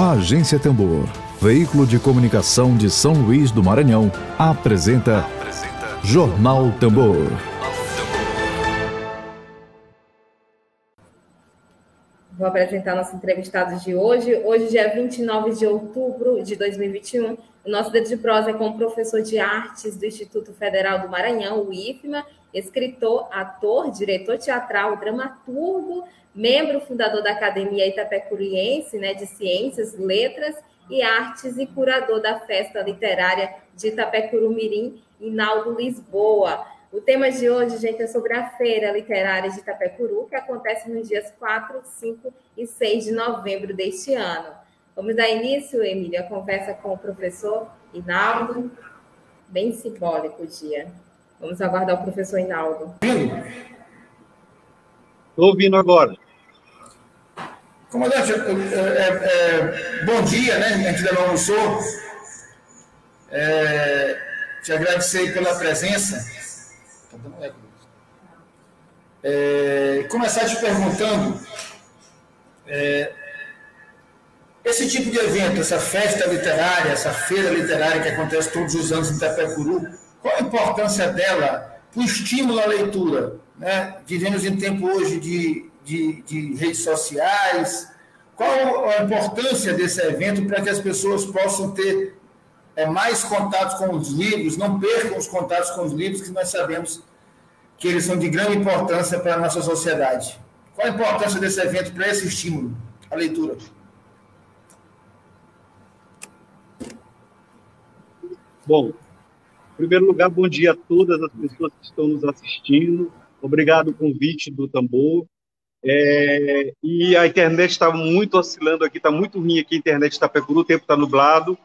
A Agência Tambor, veículo de comunicação de São Luís do Maranhão, apresenta, apresenta Jornal Tambor. Vou apresentar nossos entrevistados de hoje. Hoje, dia 29 de outubro de 2021. O nosso dedo de prosa é com o professor de artes do Instituto Federal do Maranhão, o IFMA, escritor, ator, diretor teatral, dramaturgo, membro fundador da Academia Itapecuriense né, de Ciências, Letras e Artes e curador da Festa Literária de Itapecuru Mirim, Inaldo Lisboa. O tema de hoje, gente, é sobre a Feira Literária de Itapecuru, que acontece nos dias 4, 5 e 6 de novembro deste ano. Vamos dar início, Emília, a conversa com o professor Inaldo. Bem simbólico o dia. Vamos aguardar o professor Inaldo. Estou ouvindo agora. Comandante, é, é, é, bom dia, né? A gente ainda não almoçou. É, te agradecer pela presença. É, começar te perguntando: é, esse tipo de evento, essa festa literária, essa feira literária que acontece todos os anos em Itapecuru, qual a importância dela para o estímulo à leitura? Né? Vivemos em tempo hoje de, de, de redes sociais. Qual a importância desse evento para que as pessoas possam ter é, mais contatos com os livros, não percam os contatos com os livros, que nós sabemos que eles são de grande importância para a nossa sociedade. Qual a importância desse evento para esse estímulo, a leitura? Bom, primeiro lugar, bom dia a todas as pessoas que estão nos assistindo. Obrigado o convite do Tambor. É, e a internet está muito oscilando aqui, está muito ruim aqui a internet está pegando, o tempo está nublado.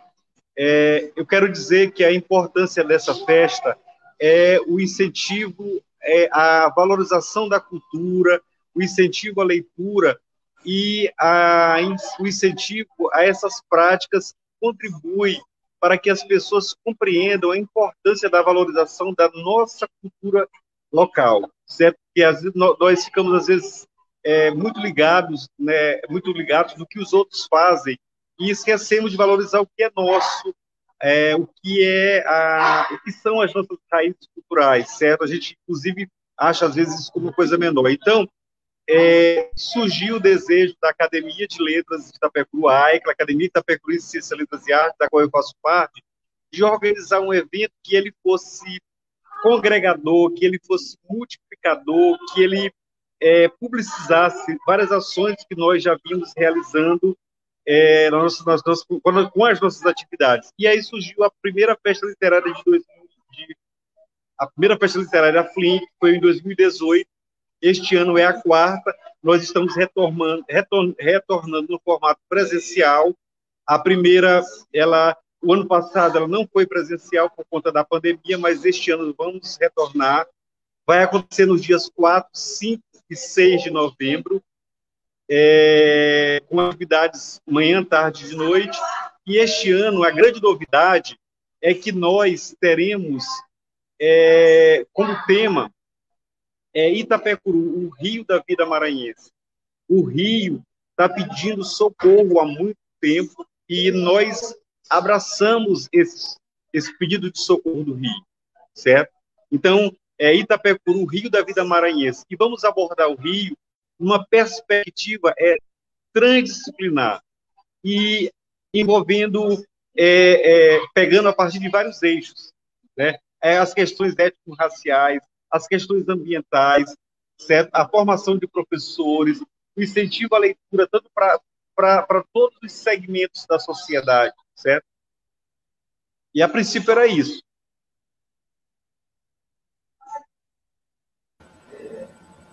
É, eu quero dizer que a importância dessa festa é o incentivo, é a valorização da cultura, o incentivo à leitura e a, o incentivo a essas práticas contribui para que as pessoas compreendam a importância da valorização da nossa cultura local, certo? Que nós ficamos às vezes é, muito ligados, né, muito ligados do que os outros fazem e esquecemos de valorizar o que é nosso, é, o que é a, o que são as nossas raízes culturais, certo? A gente inclusive acha às vezes como coisa menor. Então é, surgiu o desejo da Academia de Letras de Itapecuru, a Academia de Itapecuru de Ciências, Letras e Artes, da qual eu faço parte, de organizar um evento que ele fosse congregador, que ele fosse multiplicador, que ele é, publicizasse várias ações que nós já vimos realizando é, nas, nas, nas, com as nossas atividades. E aí surgiu a primeira festa literária de 2000, de, a primeira festa literária a Flint, foi em 2018. Este ano é a quarta. Nós estamos retornando, retorn, retornando no formato presencial. A primeira, ela, o ano passado, ela não foi presencial por conta da pandemia, mas este ano vamos retornar. Vai acontecer nos dias 4, 5 e 6 de novembro é, com atividades manhã, tarde e noite. E este ano, a grande novidade é que nós teremos é, como tema é, Itapecuru, o rio da vida maranhense. O rio está pedindo socorro há muito tempo e nós abraçamos esse, esse pedido de socorro do rio, certo? Então, é Itapecuru, o rio da vida maranhense. E vamos abordar o rio uma perspectiva é, transdisciplinar e envolvendo, é, é, pegando a partir de vários eixos, né? É, as questões étnico-raciais, as questões ambientais, certo? a formação de professores, o incentivo à leitura, tanto para todos os segmentos da sociedade, certo? E a princípio era isso.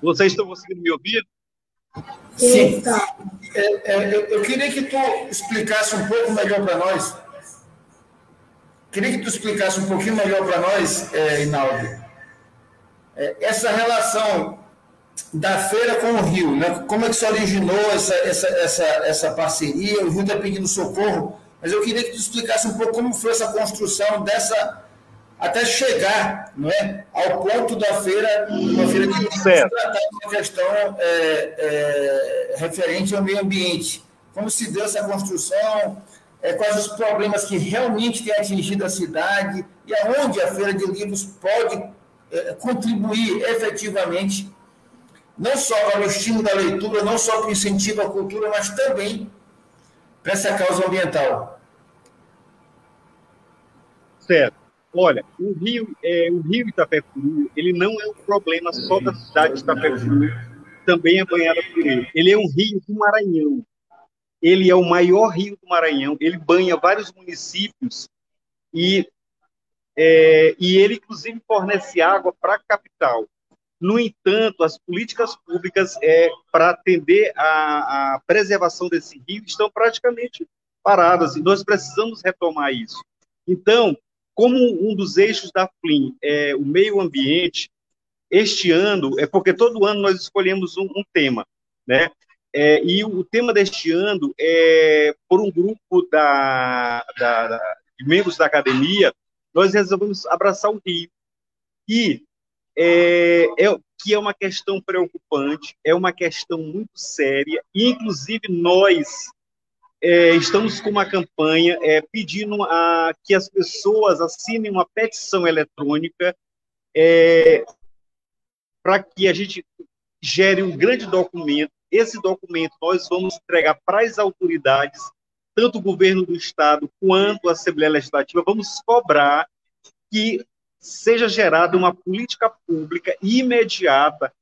Vocês estão conseguindo me ouvir? Sim. É, é, eu, eu, queria que tu explicasse um pouco melhor para nós. Queria que tu explicasse um pouquinho melhor para nós, é, Inaldo, essa relação da feira com o Rio, né? Como é que se originou essa, essa, essa, essa parceria? O Rio está pedindo socorro, mas eu queria que tu explicasse um pouco como foi essa construção dessa até chegar não é, ao ponto da feira, uma feira que certo. tratar de uma questão é, é, referente ao meio ambiente. como se deu essa construção, é, quais os problemas que realmente têm atingido a cidade e aonde a Feira de Livros pode é, contribuir efetivamente, não só para o estímulo da leitura, não só para o incentivo à cultura, mas também para essa causa ambiental. Certo. Olha, o rio, é, o rio Itapecuru, ele não é um problema só da cidade de Itapecuru, também é banhada por ele. Ele é um rio do Maranhão. Ele é o maior rio do Maranhão. Ele banha vários municípios e é, e ele inclusive fornece água para a capital. No entanto, as políticas públicas é, para atender a preservação desse rio estão praticamente paradas e nós precisamos retomar isso. Então, como um dos eixos da FLIM é o meio ambiente, este ano, é porque todo ano nós escolhemos um, um tema, né? É, e o tema deste ano é por um grupo da, da, da, de membros da academia, nós resolvemos abraçar o Rio. E é, é, que é uma questão preocupante, é uma questão muito séria, e inclusive nós é, estamos com uma campanha é, pedindo a, que as pessoas assinem uma petição eletrônica é, para que a gente gere um grande documento. Esse documento nós vamos entregar para as autoridades, tanto o governo do estado quanto a Assembleia Legislativa, vamos cobrar que seja gerada uma política pública imediata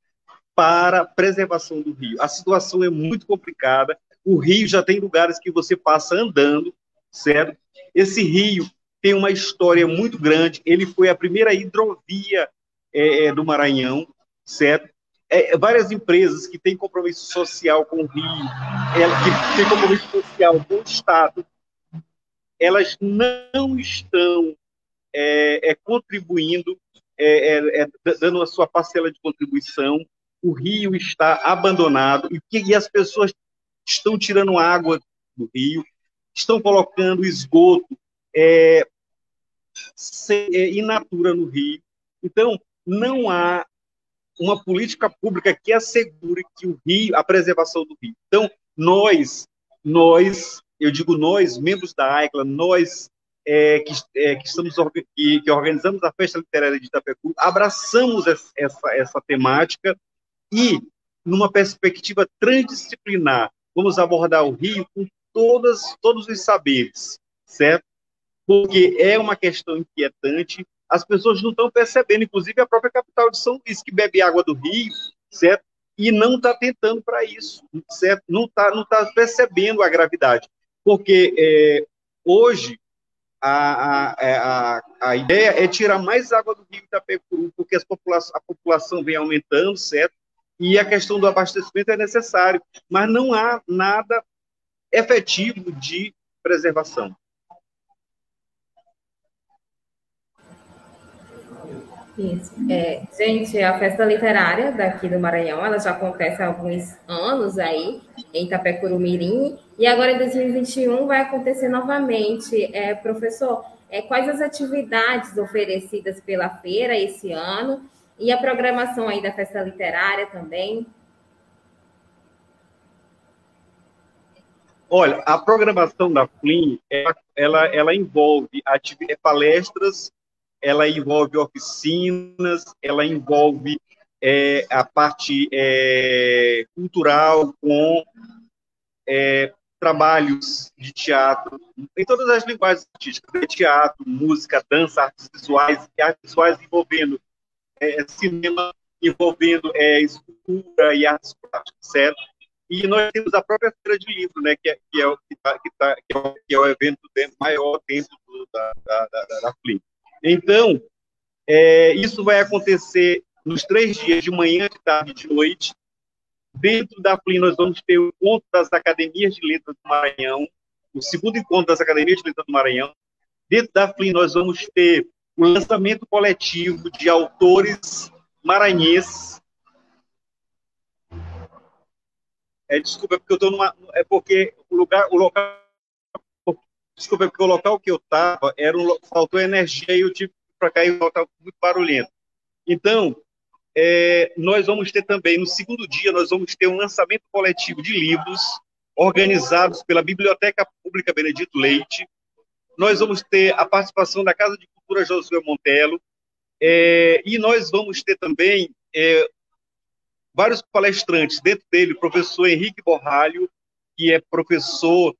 para a preservação do rio. A situação é muito complicada. O rio já tem lugares que você passa andando, certo? Esse rio tem uma história muito grande. Ele foi a primeira hidrovia é, é do Maranhão, certo? É, várias empresas que têm compromisso social com o Rio, que têm compromisso social com o Estado, elas não estão é, é contribuindo, é, é, é dando a sua parcela de contribuição. O Rio está abandonado e, e as pessoas estão tirando água do rio, estão colocando esgoto é, é, in natura no rio. Então, não há uma política pública que assegure que o rio, a preservação do rio. Então, nós, nós, eu digo nós, membros da AICLA, nós é, que, é, que, estamos que, que, organizamos a festa literária de Itapecuru, abraçamos essa, essa, essa temática e, numa perspectiva transdisciplinar, vamos abordar o Rio com todas, todos os saberes, certo? Porque é uma questão inquietante, as pessoas não estão percebendo, inclusive a própria capital de São Luís, que bebe água do Rio, certo? E não está tentando para isso, certo? Não está não tá percebendo a gravidade. Porque é, hoje a, a, a, a ideia é tirar mais água do rio Itapecuru, porque as população, a população vem aumentando, certo? e a questão do abastecimento é necessário, mas não há nada efetivo de preservação. Isso. É, gente, a festa literária daqui do Maranhão, ela já acontece há alguns anos aí, em Itapecuru Mirim, e agora em 2021 vai acontecer novamente. É, professor, é, quais as atividades oferecidas pela feira esse ano e a programação aí da festa literária também? Olha, a programação da FLIM, ela, ela, ela envolve palestras, ela envolve oficinas, ela envolve é, a parte é, cultural com é, trabalhos de teatro, em todas as linguagens artísticas, né? teatro, música, dança, artes visuais, artes visuais envolvendo é, cinema envolvendo é, escultura e artes plásticas, certo? E nós temos a própria feira de livro, né, que é, que é, que tá, que tá, que é, o, é evento maior dentro do, da, da, da, da FLIM. Então, é, isso vai acontecer nos três dias, de manhã, de tarde e de noite. Dentro da FLIM, nós vamos ter o encontro das Academias de Letras do Maranhão, o segundo encontro das Academias de Letras do Maranhão. Dentro da FLIM, nós vamos ter o lançamento coletivo de autores maranhenses. É, desculpa, porque eu estou numa. É porque o lugar, o local. Desculpa, porque o local que eu estava era um, faltou energia e eu tive para cair, estava muito barulhento. Então, é, nós vamos ter também, no segundo dia, nós vamos ter um lançamento coletivo de livros, organizados pela Biblioteca Pública Benedito Leite. Nós vamos ter a participação da Casa de Cultura Josué Montelo, é, e nós vamos ter também é, vários palestrantes, dentro dele o professor Henrique Borralho, que é professor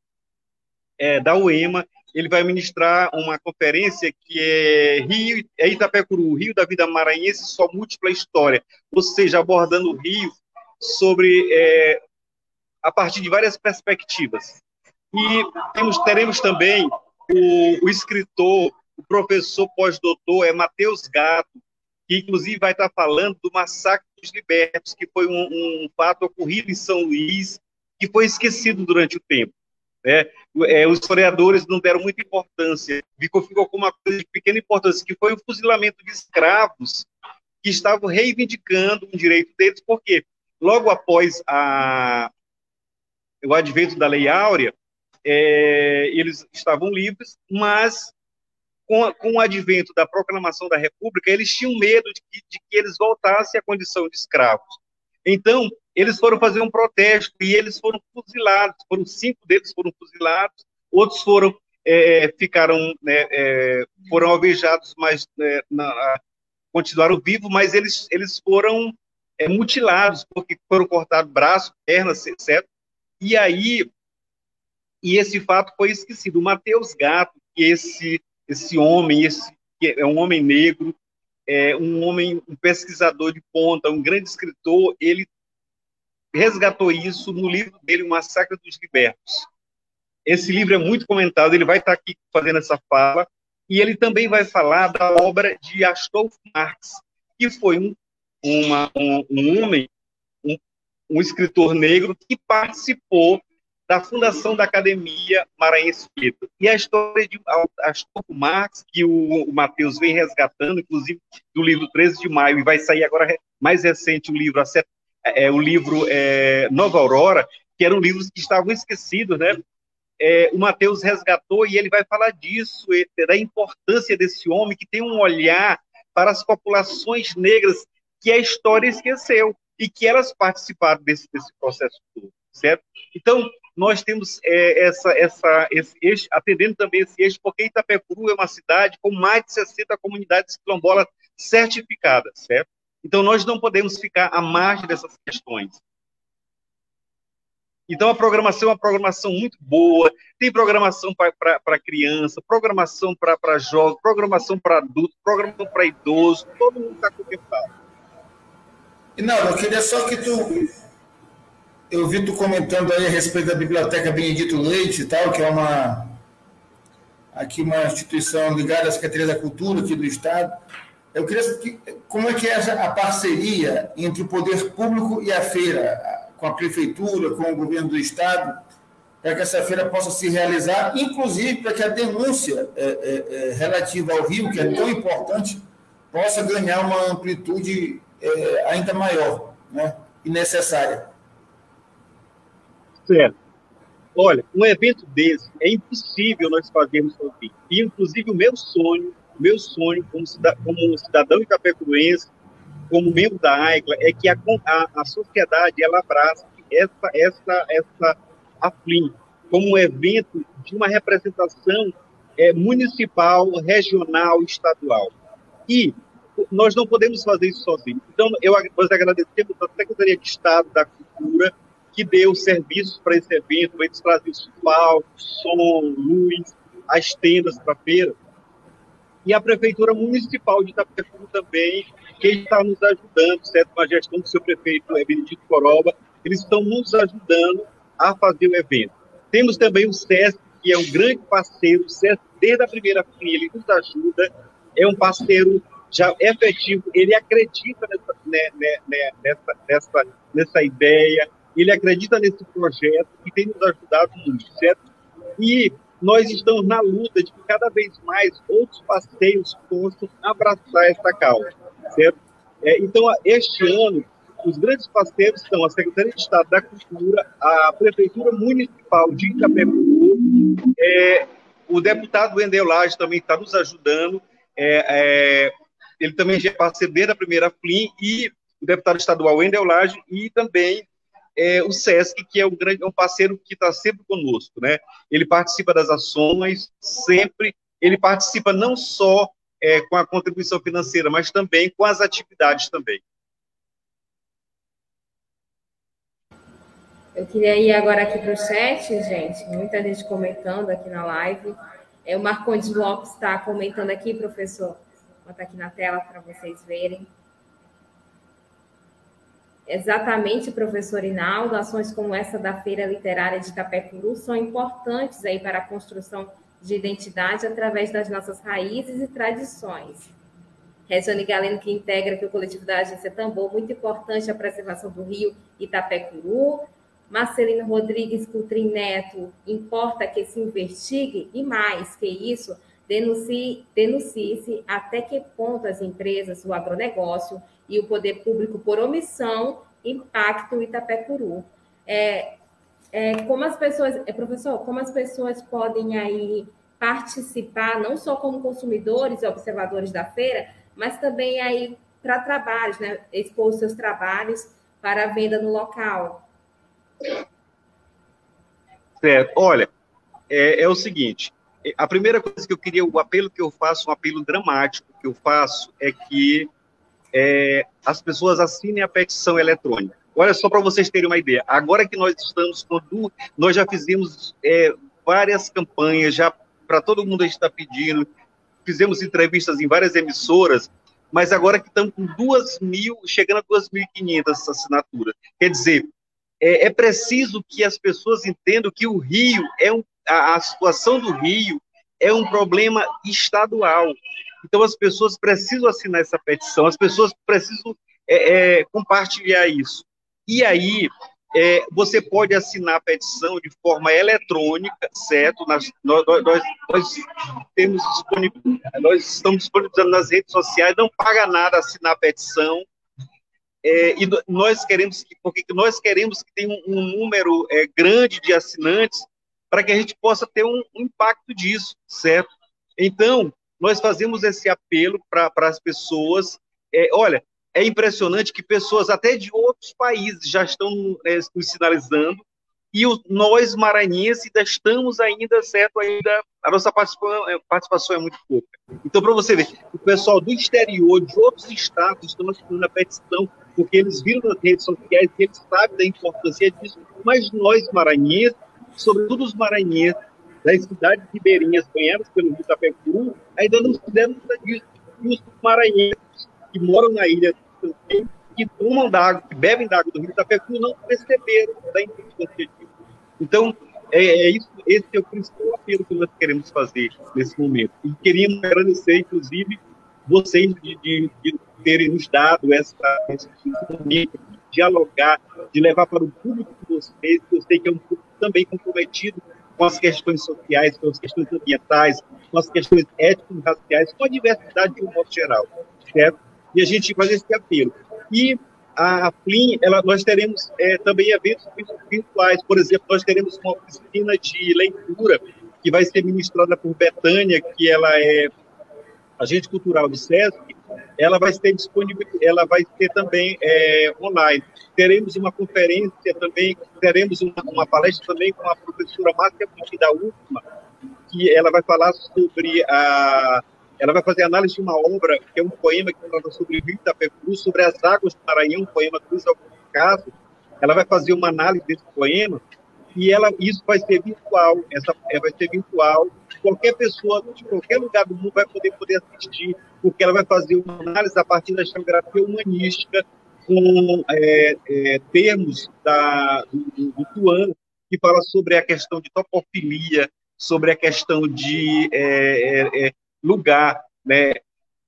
é, da UEMA, ele vai ministrar uma conferência que é Rio, é Itapecuru, Rio da Vida Maranhense, sua múltipla história, ou seja, abordando o Rio sobre é, a partir de várias perspectivas. E temos, teremos também o, o escritor, o professor pós-doutor, é Matheus Gato, que inclusive vai estar falando do massacre dos libertos, que foi um, um fato ocorrido em São Luís, que foi esquecido durante o tempo. Né? É, os historiadores não deram muita importância, ficou, ficou com uma coisa de pequena importância, que foi o fuzilamento de escravos que estavam reivindicando um direito deles, porque logo após a, o advento da Lei Áurea, é, eles estavam livres, mas com, com, o advento da proclamação da República, eles tinham medo de que, de que eles voltassem à condição de escravos. Então, eles foram fazer um protesto e eles foram fuzilados. Foram cinco deles foram fuzilados, outros foram é, ficaram né, é, foram alvejados, mas é, na, continuaram vivos, mas eles eles foram é, mutilados porque foram cortados braços, pernas, etc. E aí e esse fato foi esquecido. O Mateus Gato, que esse esse homem, esse que é um homem negro, é um homem, um pesquisador de ponta, um grande escritor, ele resgatou isso no livro dele, O Massacre dos Libertos. Esse livro é muito comentado, ele vai estar aqui fazendo essa fala, e ele também vai falar da obra de Astolfo Marx, que foi um, uma, um, um homem, um, um escritor negro que participou da fundação da Academia Maranhense Preto. E a história de Astolfo Marx, que o, o Matheus vem resgatando, inclusive do livro 13 de maio, e vai sair agora mais recente o livro, é, o livro é, Nova Aurora, que eram livros que estavam esquecidos, né? É, o Mateus resgatou e ele vai falar disso, da importância desse homem que tem um olhar para as populações negras que a história esqueceu e que elas participaram desse, desse processo todo, certo? Então, nós temos é, essa, essa, esse eixo, atendendo também esse eixo, porque Itapecuru é uma cidade com mais de 60 comunidades quilombolas certificadas, certo? Então, nós não podemos ficar à margem dessas questões. Então, a programação é uma programação muito boa, tem programação para criança, programação para jovem, programação para adulto, programação para idoso, todo mundo está contemplado. Não, eu queria só que tu eu vi tu comentando aí a respeito da Biblioteca Benedito Leite e tal, que é uma aqui uma instituição ligada à Secretaria da Cultura aqui do Estado. Eu queria saber como é que é a parceria entre o poder público e a feira, com a prefeitura, com o governo do Estado, para que essa feira possa se realizar, inclusive para que a denúncia é, é, é, relativa ao Rio, que é tão importante, possa ganhar uma amplitude é, ainda maior né, e necessária. Olha, um evento desse é impossível nós fazermos sozinhos. E, inclusive, o meu sonho, meu sonho como, cidadão, como cidadão como membro da AICLA, é que a, a, a sociedade ela abrace essa, essa, essa AFLIM como um evento de uma representação é, municipal, regional, estadual. E nós não podemos fazer isso sozinhos. Então, eu, nós agradecemos a Secretaria de Estado da Cultura, que deu serviços para esse evento, eles traziam palco, som, luz, as tendas para a feira. E a Prefeitura Municipal de Itapecuru também, que está nos ajudando, certo? Com a gestão do seu prefeito Benedito Coroba, eles estão nos ajudando a fazer o evento. Temos também o SESC, que é um grande parceiro, o SESC, desde a primeira fila, ele nos ajuda, é um parceiro já efetivo, ele acredita nessa, né, né, né nessa, nessa, nessa ideia, ele acredita nesse projeto e tem nos ajudado muito, certo? E nós estamos na luta de que cada vez mais outros passeios possam abraçar essa causa, certo? É, então, este ano, os grandes parceiros são a Secretaria de Estado da Cultura, a Prefeitura Municipal de Itapecuru, é, o deputado Wendel Lage também está nos ajudando, é, é, ele também já é parceiro desde a primeira FLIM, e o deputado estadual Wendel Lage, e também é, o SESC, que é um, grande, é um parceiro que está sempre conosco, né? Ele participa das ações, sempre, ele participa não só é, com a contribuição financeira, mas também com as atividades também. Eu queria ir agora aqui para o chat, gente. Muita gente comentando aqui na live. É, o Marcondes Lopes está comentando aqui, professor. Vou botar aqui na tela para vocês verem. Exatamente, professor Inaldo, ações como essa da Feira Literária de Itapecuru são importantes aí para a construção de identidade através das nossas raízes e tradições. Regiane Galeno, que integra aqui o coletivo da Agência Tambor, muito importante a preservação do rio Itapecuru. Marcelino Rodrigues Coutrin Neto, importa que se investigue e mais que isso, denuncie-se denuncie até que ponto as empresas, o agronegócio e o poder público, por omissão, impactam o Itapecuru. É, é, como as pessoas, é, professor, como as pessoas podem aí participar, não só como consumidores e observadores da feira, mas também aí para trabalhos, né? expor seus trabalhos para venda no local. Certo. Olha, é, é, o seguinte: a primeira coisa que eu queria, o apelo que eu faço, um apelo dramático que eu faço, é que é, as pessoas assinem a petição eletrônica. Olha só para vocês terem uma ideia. Agora que nós estamos com nós já fizemos é, várias campanhas, já para todo mundo a gente está pedindo, fizemos entrevistas em várias emissoras, mas agora que estamos com duas mil, chegando a 2.500 assinaturas. Quer dizer, é, é, preciso que as pessoas entendam que o Rio é um, a, a situação do Rio é um problema estadual. Então as pessoas precisam assinar essa petição, as pessoas precisam é, é, compartilhar isso. E aí é, você pode assinar a petição de forma eletrônica, certo? Nas, nós, nós, nós, temos nós estamos disponibilizando nas redes sociais, não paga nada assinar a petição, é, e nós queremos que, porque nós queremos que tenha um, um número é, grande de assinantes para que a gente possa ter um, impacto disso, certo? Então, nós fazemos esse apelo para as pessoas. É, olha, é impressionante que pessoas até de outros países já estão é, nos sinalizando e o, nós, maranhenses, ainda estamos ainda, certo, ainda, a nossa participação, é, participação é muito pouca. Então, para você ver, o pessoal do exterior, de outros estados, estão assinando a petição porque eles viram nas redes sociais eles sabem da importância disso, mas nós, maranhenses, sobretudo os maranhenses, das cidades ribeirinhas banhadas pelo Rio Itapecuru, ainda não fizeram nada disso. E os maranhenses que moram na ilha também, que tomam água, que bebem da água do Rio Itapecuru, não perceberam da importância disso. Então, é, é, isso, esse é o principal apelo que nós queremos fazer nesse momento. E queríamos agradecer, inclusive, vocês de, de, de terem nos dado essa, esse momento dialogar, de levar para o público de vocês, que eu sei que é um público também comprometido com as questões sociais, com as questões ambientais, com as questões étnico-raciais, com a diversidade de um modo geral, certo? E a gente faz esse apelo. E a FLIM, ela, nós teremos é, também eventos virtuais, por exemplo, nós teremos uma oficina de leitura que vai ser ministrada por Betânia, que ela é agente cultural do SESC, ela vai ter disponível, ela vai ter também é, online. Teremos uma conferência também, teremos uma, uma palestra também com a professora Márcia Pucci da UFMA, que ela vai falar sobre a ela vai fazer análise de uma obra, que é um poema que trata sobre o rio sobre as águas do Maranhão, um poema Cruz ao Caso. Ela vai fazer uma análise desse poema e ela, isso vai ser virtual, essa, vai ser virtual. Qualquer pessoa de qualquer lugar do mundo vai poder, poder assistir, porque ela vai fazer uma análise a partir da geografia humanística, com é, é, termos da, do, do que fala sobre a questão de topofilia, sobre a questão de é, é, é lugar, né,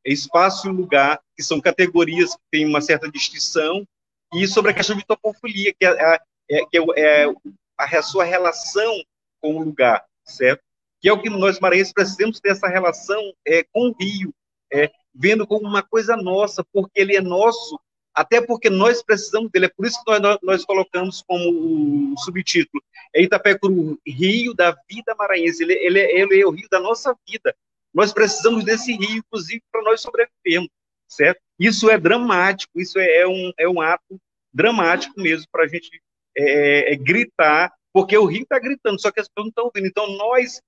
espaço e lugar, que são categorias que têm uma certa distinção, e sobre a questão de topofilia, que é, é, que é a sua relação com o lugar, certo? Que é o que nós maranhenses precisamos ter essa relação é, com o rio, é, vendo como uma coisa nossa, porque ele é nosso, até porque nós precisamos dele. É por isso que nós, nós colocamos como subtítulo é Itapecuru, rio da vida maranhense. Ele, ele, ele é o rio da nossa vida. Nós precisamos desse rio, inclusive, para nós sobrevivermos, certo? Isso é dramático, isso é, é um, é um ato dramático mesmo para a gente é, é, gritar, porque o rio está gritando, só que as pessoas não estão ouvindo. Então, nós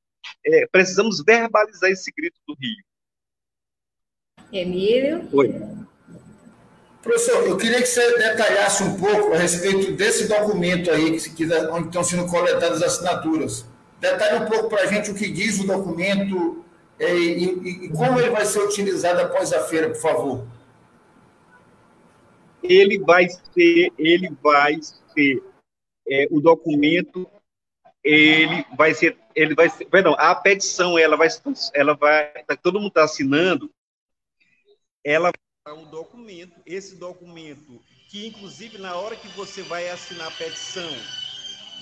é, precisamos verbalizar esse grito do rio. Emílio? Oi. Professor, eu queria que você detalhasse um pouco a respeito desse documento aí, que, onde estão sendo coletadas as assinaturas. Detalhe um pouco para a gente o que diz o documento é, e, e, e, como ele vai ser utilizado após a feira, por favor. Ele vai ser, ele vai ser é, o documento, ele vai ser, ele vai ser, perdão, a petição, ela vai, ela vai, todo mundo está assinando, ela um documento, esse documento, que inclusive na hora que você vai assinar a petição,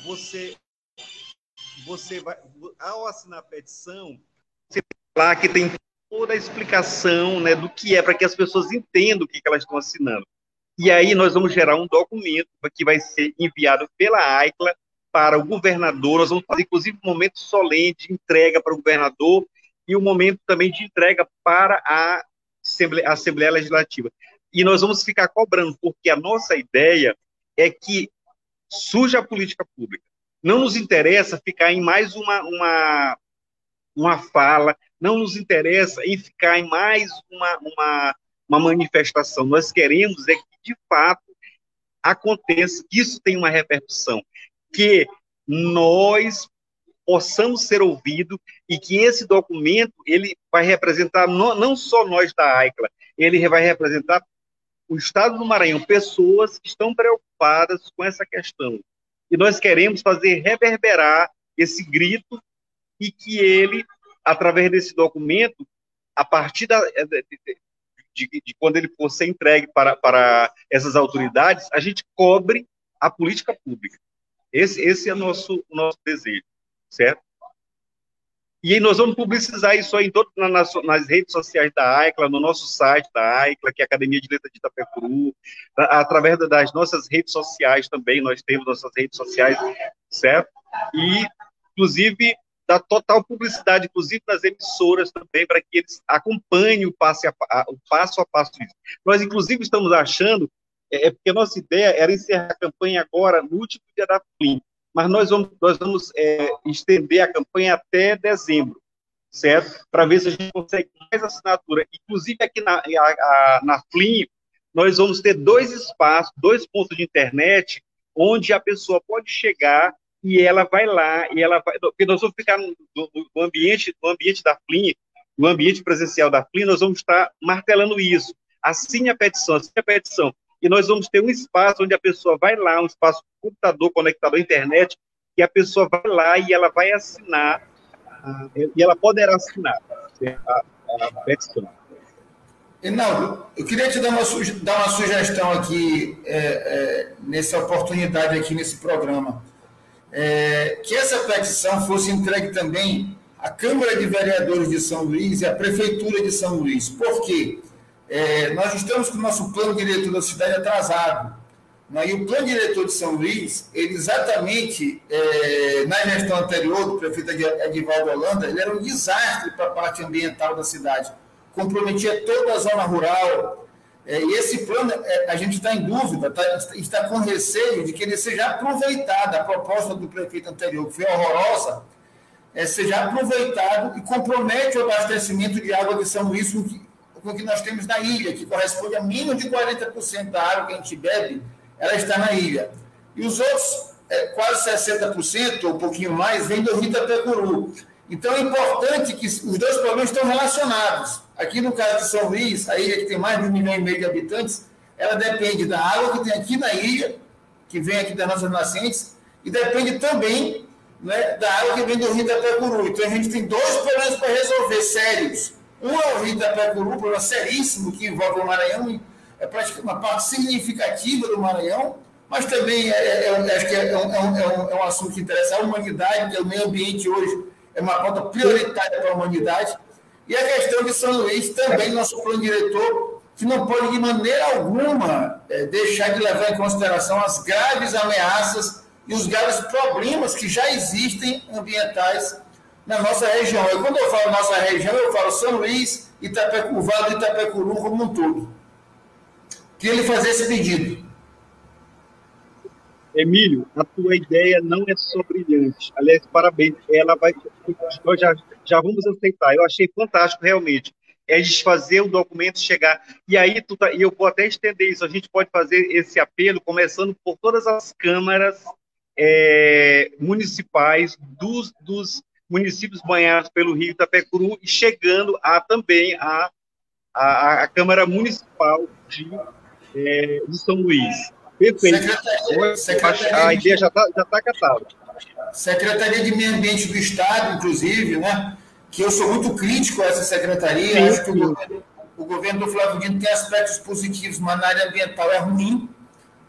você, você vai, ao assinar a petição, você lá que tem toda a explicação né, do que é, para que as pessoas entendam o que, que elas estão assinando. E aí nós vamos gerar um documento que vai ser enviado pela AICLA para o governador, nós vamos fazer inclusive um momento solene de entrega para o governador e um momento também de entrega para a Assembleia, Assembleia Legislativa. E nós vamos ficar cobrando, porque a nossa ideia é que surja a política pública. Não nos interessa ficar em mais uma, uma, uma fala, não nos interessa em ficar em mais uma, uma, uma manifestação. Nós queremos é que, de fato, aconteça, que isso tenha uma repercussão, que nós possamos ser ouvidos e que esse documento ele vai representar no, não só nós da AICLA, ele vai representar o Estado do Maranhão, pessoas que estão preocupadas com essa questão. E nós queremos fazer reverberar esse grito e que ele, através desse documento, a partir da, de, de, quando ele for ser entregue para, para essas autoridades, a gente cobre a política pública. Esse, esse é nosso, o nosso desejo certo? E nós vamos publicizar isso aí todo, nas, nas, redes sociais da AICLA, no nosso site da AICLA, que é a Academia de Letras de Itapecuru, através das nossas redes sociais também, nós temos nossas redes sociais, certo? E, inclusive, da total publicidade, inclusive nas emissoras também, para que eles acompanhem o, passo a, o passo a passo disso. Nós, inclusive, estamos achando, é, é porque a nossa ideia era encerrar a campanha agora, no último dia da FLIM, mas nós vamos, nós vamos é, estender a campanha até dezembro, certo? Para ver se a gente consegue mais assinatura. Inclusive, aqui na, a, na Flim, nós vamos ter dois espaços, dois pontos de internet, onde a pessoa pode chegar e ela vai lá, e ela vai. Porque nós vamos ficar no, no ambiente, no ambiente da Flim, no ambiente presencial da Flim, nós vamos estar martelando isso. Assine a petição, assine a petição e nós vamos ter um espaço onde a pessoa vai lá, um espaço computador conectado à internet, e a pessoa vai lá e ela vai assinar, e ela poderá assinar a, a petição. Reinaldo, eu queria te dar uma, dar uma sugestão aqui, é, é, nessa oportunidade aqui nesse programa. É, que essa petição fosse entregue também à Câmara de Vereadores de São Luís e à Prefeitura de São Luís. Por quê? É, nós estamos com o nosso plano diretor da cidade atrasado. Né? E o plano diretor de São Luís, ele exatamente, é, na gestão anterior do prefeito Edivaldo Holanda, ele era um desastre para a parte ambiental da cidade. Comprometia toda a zona rural. É, e esse plano, é, a gente está em dúvida, tá, está com receio de que ele seja aproveitado, a proposta do prefeito anterior, que foi horrorosa, é, seja aproveitado e compromete o abastecimento de água de São Luís, com o que nós temos na ilha, que corresponde a menos de 40% da água que a gente bebe, ela está na ilha. E os outros, é, quase 60%, ou um pouquinho mais, vem do Rio Itapecuru. Então é importante que os dois problemas estão relacionados. Aqui no caso de São Luís, a ilha que tem mais de um milhão e meio de habitantes, ela depende da água que tem aqui na ilha, que vem aqui das nossas nascentes, e depende também né, da água que vem do Rio Itapecuru. Então a gente tem dois problemas para resolver sérios um é o Rio da Itapecuru, um problema seríssimo que envolve o Maranhão, é praticamente uma parte significativa do Maranhão, mas também é, é, é que é, é, um, é, um, é um assunto que interessa a humanidade, o meio ambiente hoje é uma pauta prioritária para a humanidade. E a questão de São Luís, também nosso plano diretor, que não pode de maneira alguma é, deixar de levar em consideração as graves ameaças e os graves problemas que já existem ambientais na nossa região. E quando eu falo nossa região, eu falo São Luís, Itapecuru, Vale do Itapecuru como um todo. Queria ele fazer esse pedido. Emílio, a tua ideia não é só brilhante. Aliás, parabéns. Ela vai. Nós já, já vamos aceitar. Eu achei fantástico, realmente. É desfazer o documento, chegar. E aí, tu tá, e eu vou até estender isso. A gente pode fazer esse apelo, começando por todas as câmaras é, municipais dos, dos municípios banhados pelo Rio Itapecuru e chegando a também a, a, a Câmara Municipal de, é, de São Luís. Perfeito. Secretaria, Secretaria a ideia já está já tá catada. Secretaria de Meio Ambiente do Estado, inclusive, né? que eu sou muito crítico a essa secretaria. Sim, Acho que o governo, o governo, do Flávio Dino tem aspectos positivos, mas na área ambiental é ruim.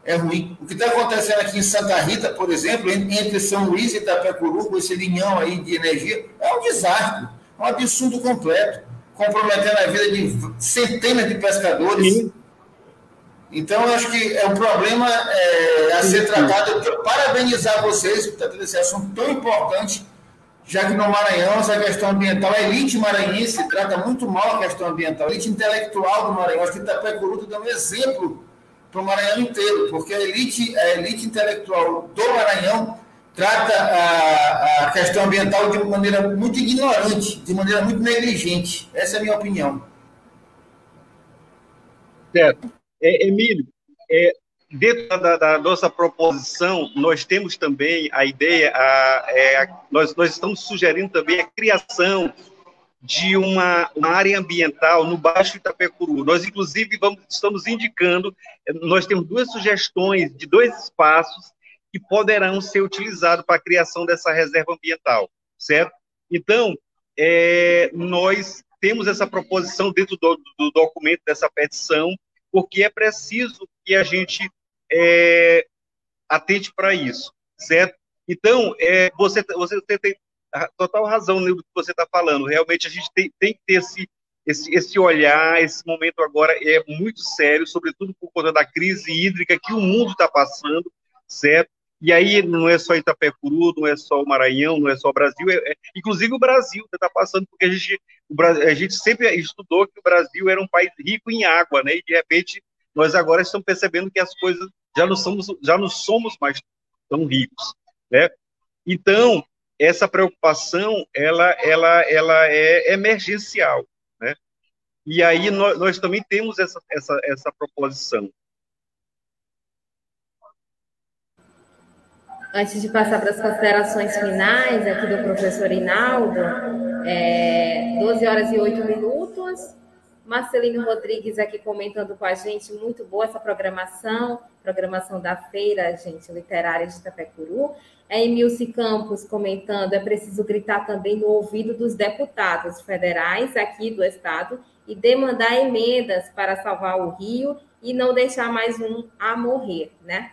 É ruim. O que está acontecendo aqui em Santa Rita, por exemplo, entre São Luís e Itapecuru, com esse linhão aí de energia, é um desastre, é um absurdo completo, comprometendo a vida de centenas de pescadores. Sim então, eu acho que é um problema é, a ser tratado. Eu quero parabenizar vocês por ter esse assunto tão importante, já que no Maranhão essa questão ambiental, a elite maranhense trata muito mal a questão ambiental, a elite intelectual do Maranhão. Acho que Itapecuru está dando um exemplo para o Maranhão inteiro, porque a elite, a elite intelectual do Maranhão trata a, a questão ambiental de maneira muito ignorante, de maneira muito negligente. Essa é a minha opinião. Certo. É, Emílio, é, dentro da, da, nossa proposição, nós temos também a ideia, a, é, a, nós, nós estamos sugerindo também a criação de uma, uma, área ambiental no Baixo Itapecuru. Nós, inclusive, vamos, estamos indicando, nós temos duas sugestões de dois espaços que poderão ser utilizados para a criação dessa reserva ambiental, certo? Então, é, nós temos essa proposição dentro do, do documento dessa petição, porque é preciso que a gente é, atente para isso, certo? Então, é, você, você tem total razão no que você está falando. Realmente, a gente tem, tem que ter esse, esse, esse olhar, esse momento agora é muito sério, sobretudo por conta da crise hídrica que o mundo está passando, certo? E aí não é só Itapecuru, não é só o Maranhão, não é só o Brasil, é, é, inclusive o Brasil está passando, porque a gente, o, a gente sempre estudou que o Brasil era um país rico em água, né? E de repente nós agora estamos percebendo que as coisas já não somos, já não somos mais tão ricos, né? Então essa preocupação ela, ela, ela é emergencial, né? E aí nós, nós também temos essa, essa, essa proposição. Antes de passar para as considerações finais aqui do professor Inaldo, é, 12 horas e 8 minutos. Marcelino Rodrigues aqui comentando com a gente, muito boa essa programação, programação da feira, gente, literária de Itapecuru. É Emilce Campos comentando, é preciso gritar também no ouvido dos deputados federais aqui do estado e demandar emendas para salvar o Rio e não deixar mais um a morrer, né?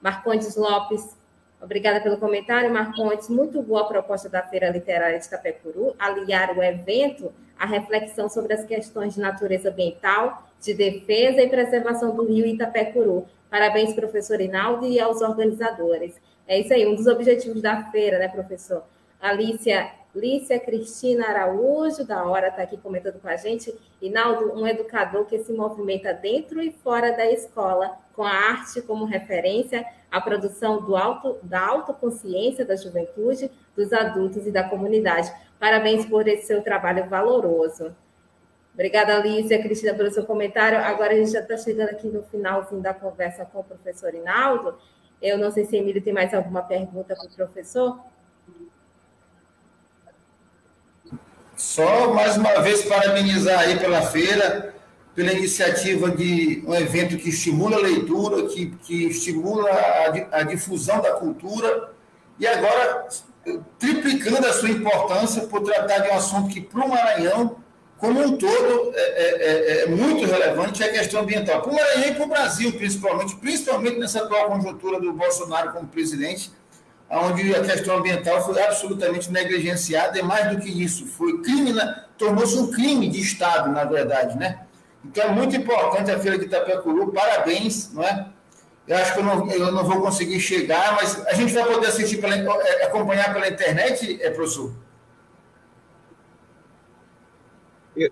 Marcondes Lopes Obrigada pelo comentário, Marcontes. Muito boa a proposta da Feira Literária de Itapecuru, aliar o evento à reflexão sobre as questões de natureza ambiental, de defesa e preservação do rio Itapecuru. Parabéns, professor Inaldo, e aos organizadores. É isso aí, um dos objetivos da feira, né, professor? Alicia Lícia Cristina Araújo, da hora, está aqui comentando com a gente. Inaldo, um educador que se movimenta dentro e fora da escola, com a arte como referência, a produção do auto, da autoconsciência da juventude, dos adultos e da comunidade. Parabéns por esse seu trabalho valoroso. Obrigada, Alicia, Cristina, pelo seu comentário. Agora a gente já está chegando aqui no finalzinho da conversa com o professor Inaldo. Eu não sei se Emílio tem mais alguma pergunta para o professor. Só mais uma vez parabenizar aí pela feira, pela iniciativa de um evento que estimula a leitura, que, que estimula a, a difusão da cultura, e agora triplicando a sua importância por tratar de um assunto que, para o Maranhão, como um todo, é, é, é, é muito relevante, é a questão ambiental. Para o Maranhão e para o Brasil, principalmente, principalmente nessa atual conjuntura do Bolsonaro como presidente, onde a questão ambiental foi absolutamente negligenciada, e mais do que isso, foi crimina, tornou-se um crime de Estado, na verdade, né? Então é muito importante a Feira de Itapecuru, parabéns, não é? Eu acho que eu não, eu não vou conseguir chegar, mas a gente vai poder assistir, pela, é, acompanhar pela internet, é, professor? Eu,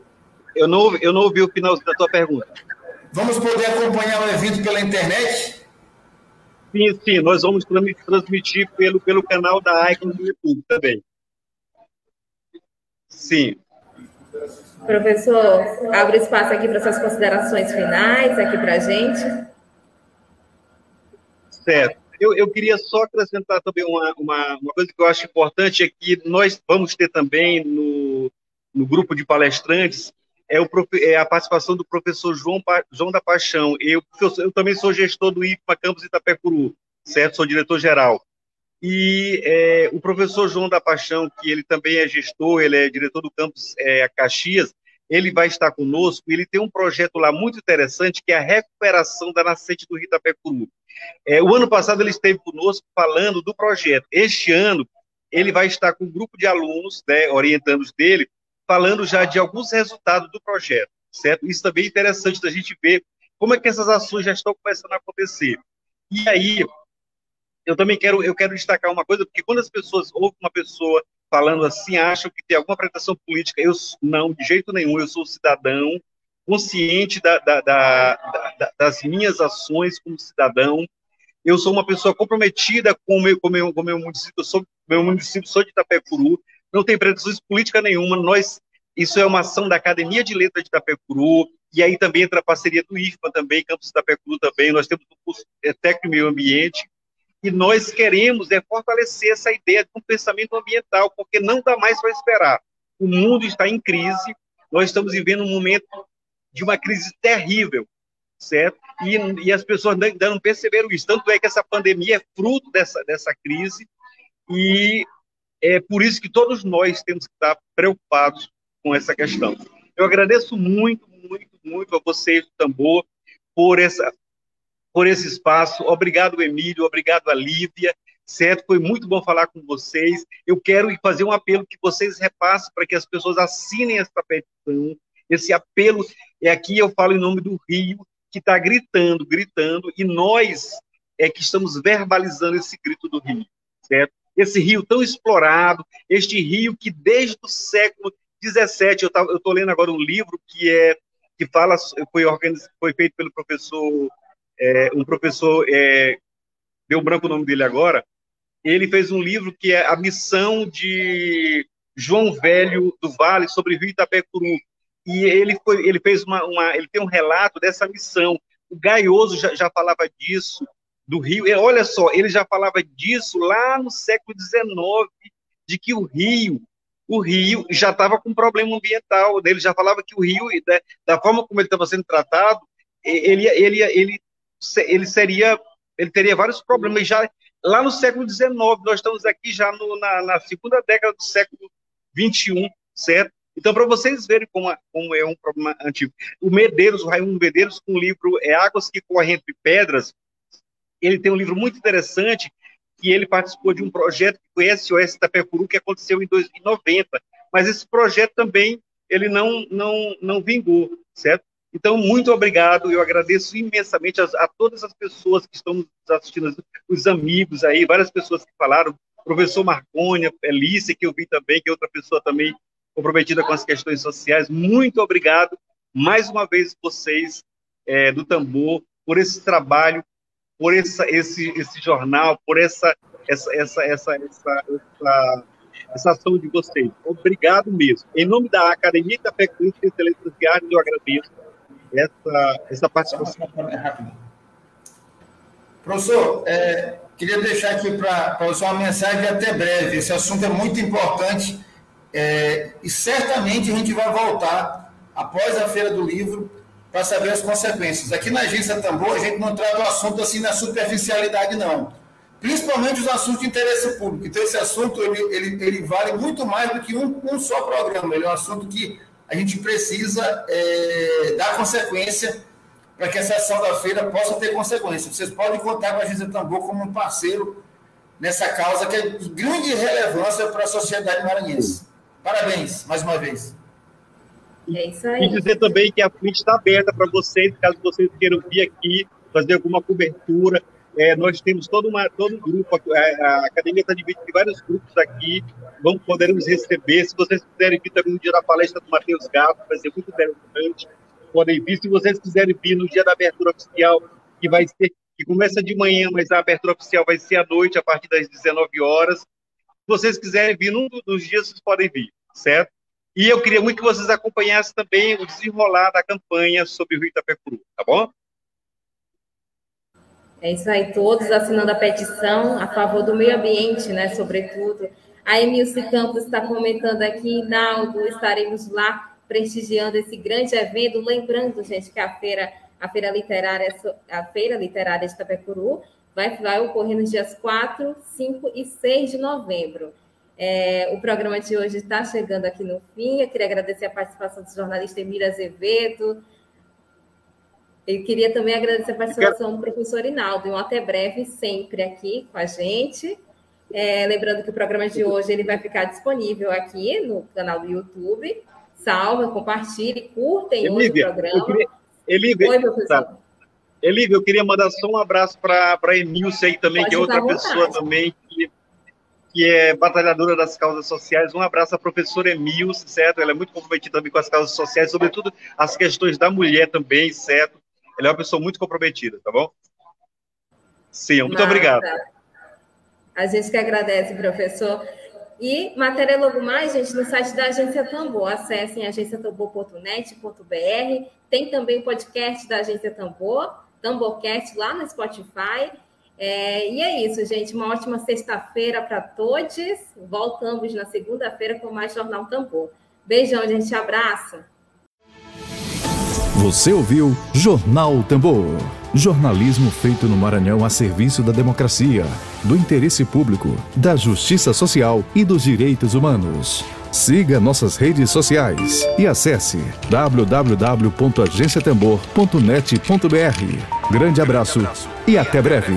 eu, não, eu não ouvi o final da tua pergunta. Vamos poder acompanhar o evento pela internet? Sim, sim, nós vamos transmitir pelo, pelo canal da Icon do YouTube também. Sim. Professor, abre espaço aqui para suas considerações finais aqui para a gente. Certo. Eu, eu queria só acrescentar também uma, uma, uma, coisa que eu acho importante, é que nós vamos ter também no, no grupo de palestrantes é, o, é a participação do professor João, João da Paixão. Eu, eu, também sou gestor do IFMA Campus Itapecuru, certo? Sou diretor-geral. E é, o professor João da Paixão, que ele também é gestor, ele é diretor do campus é, Caxias, ele vai estar conosco. Ele tem um projeto lá muito interessante, que é a recuperação da nascente do Rio Itapecuru. É, o ano passado ele esteve conosco falando do projeto. Este ano ele vai estar com um grupo de alunos, né, orientandos dele, falando já de alguns resultados do projeto, certo? Isso também é interessante da gente ver como é que essas ações já estão começando a acontecer. E aí, eu também quero, eu quero destacar uma coisa, porque quando as pessoas ouvem uma pessoa falando assim, acham que tem alguma pretensão política, eu não, de jeito nenhum, eu sou cidadão, consciente da, da, da, das minhas ações como cidadão. Eu sou uma pessoa comprometida com o meu, com meu, com meu município, eu sou, meu município sou de Itapecuru, não tem pretensão política nenhuma, nós, isso é uma ação da Academia de Letras de Itapecuru, e aí também entra a parceria do IFPA também, Campus Itapecuru também, nós temos o curso é, técnico meio ambiente, e nós queremos é, fortalecer essa ideia de um pensamento ambiental, porque não dá mais para esperar. O mundo está em crise, nós estamos vivendo um momento de uma crise terrível, certo? E, e as pessoas ainda não perceberam isso. Tanto é que essa pandemia é fruto dessa, dessa crise, e é por isso que todos nós temos que estar preocupados com essa questão. Eu agradeço muito, muito, muito a vocês do Tambor por essa por esse espaço. Obrigado, Emílio, obrigado a Lívia, certo? Foi muito bom falar com vocês. Eu quero fazer um apelo que vocês repassem para que as pessoas assinem essa petição. Esse apelo é aqui eu falo em nome do Rio, que está gritando, gritando, e nós é que estamos verbalizando esse grito do Rio, certo? Esse rio tão explorado, este rio que desde o século 17, eu estou lendo agora um livro que é que fala, foi, foi feito pelo professor é, um professor, é, deu branco o nome dele agora, ele fez um livro que é A Missão de João Velho do Vale sobre Rio Itapecuru. E ele, foi, ele fez uma, uma, ele tem um relato dessa missão. O Gaioso já, já falava disso, do Rio. E olha só, ele já falava disso lá no século XIX, de que o Rio, o Rio já estava com problema ambiental. Ele já falava que o Rio, da, da forma como ele estava sendo tratado, ele, ele, ele ele seria, ele teria vários problemas já lá no século XIX. Nós estamos aqui já no, na, na, segunda década do século XXI, certo? Então, para vocês verem como, como, é um problema antigo. O Medeiros, o Raimundo Medeiros, com o livro é Águas que Correm Entre Pedras, ele tem um livro muito interessante que ele participou de um projeto que foi SOS Itapecuru, que aconteceu em 90. Mas esse projeto também ele não, não, não vingou, certo? Então, muito obrigado. Eu agradeço imensamente a, a, todas as pessoas que estão nos assistindo, os amigos aí, várias pessoas que falaram, professor Marconi, Elícia, que eu vi também, que é outra pessoa também comprometida com as questões sociais. Muito obrigado mais uma vez vocês é, do Tambor por esse trabalho, por essa, esse, esse jornal, por essa essa, essa, essa, essa, essa, essa ação de vocês. Obrigado mesmo. Em nome da Academia da Ciências e Excelência de Artes, eu agradeço essa, essa participação. É. Professor, é, queria deixar aqui para você uma mensagem até breve. Esse assunto é muito importante é, e certamente a gente vai voltar após a Feira do Livro para saber as consequências. Aqui na Agência Tambor, a gente não trata o assunto assim na superficialidade, não. Principalmente os assuntos de interesse público. Então, esse assunto ele, ele, ele vale muito mais do que um, um só programa. Ele é um assunto que a gente precisa é, dar consequência para que essa ação da feira possa ter consequência. Vocês podem contar com a Agência Tambor como um parceiro nessa causa que é de grande relevância para a sociedade maranhense. Parabéns, mais uma vez. É isso aí. E dizer também que a frente está aberta para vocês, caso vocês queiram vir aqui, fazer alguma cobertura, é, nós temos todo, uma, todo um grupo, a, a academia está dividida em vários grupos aqui, vamos, poderemos receber. Se vocês quiserem vir também no dia da palestra do Matheus Gato, vai ser muito interessante, podem vir. Se vocês quiserem vir no dia da abertura oficial, que vai ser que começa de manhã, mas a abertura oficial vai ser à noite, a partir das 19 horas. Se vocês quiserem vir num dos dias, vocês podem vir, certo? E eu queria muito que vocês acompanhassem também o desenrolar da campanha sobre o Rio Itapecuru, tá bom? É isso aí, todos assinando a petição a favor do meio ambiente, né, sobretudo. A Emilce Campos está comentando aqui, Naldo, estaremos lá prestigiando esse grande evento, lembrando, gente, que a feira, a feira literária, a feira literária de Itapecuru vai, vai ocorrer nos dias 4, 5 e 6 de novembro. É, o programa de hoje está chegando aqui no fim. Eu queria agradecer a participação do jornalista Emília Azevedo. Eu queria também agradecer a participação do professor Inaldo. Um até breve, sempre aqui com a gente. É, lembrando que o programa de hoje ele vai ficar disponível aqui no canal do YouTube. Salve, compartilhe, curtem o programa. Queria... Elívia, Oi, professor. Tá. Elívia, eu queria mandar só um abraço para a Emilce aí também, Pode que é outra pessoa também que que é batalhadora das causas sociais. Um abraço à professora Emil, certo? Ela é muito comprometida também com as causas sociais, sobretudo as questões da mulher também, certo? Ela é uma pessoa muito comprometida, tá bom? Sim, muito Mata. obrigado. A gente que agradece, professor. E matéria logo mais, gente, no site da Agência Tambor. Acessem agenciatambor.net.br. Tem também o podcast da Agência Tambor, Tamborcast, lá no Spotify. É, e é isso, gente. Uma ótima sexta-feira para todos. Voltamos na segunda-feira com mais Jornal Tambor. Beijão, gente. Abraço. Você ouviu Jornal Tambor. Jornalismo feito no Maranhão a serviço da democracia, do interesse público, da justiça social e dos direitos humanos. Siga nossas redes sociais e acesse www.agenciatambor.net.br. Grande abraço e até breve.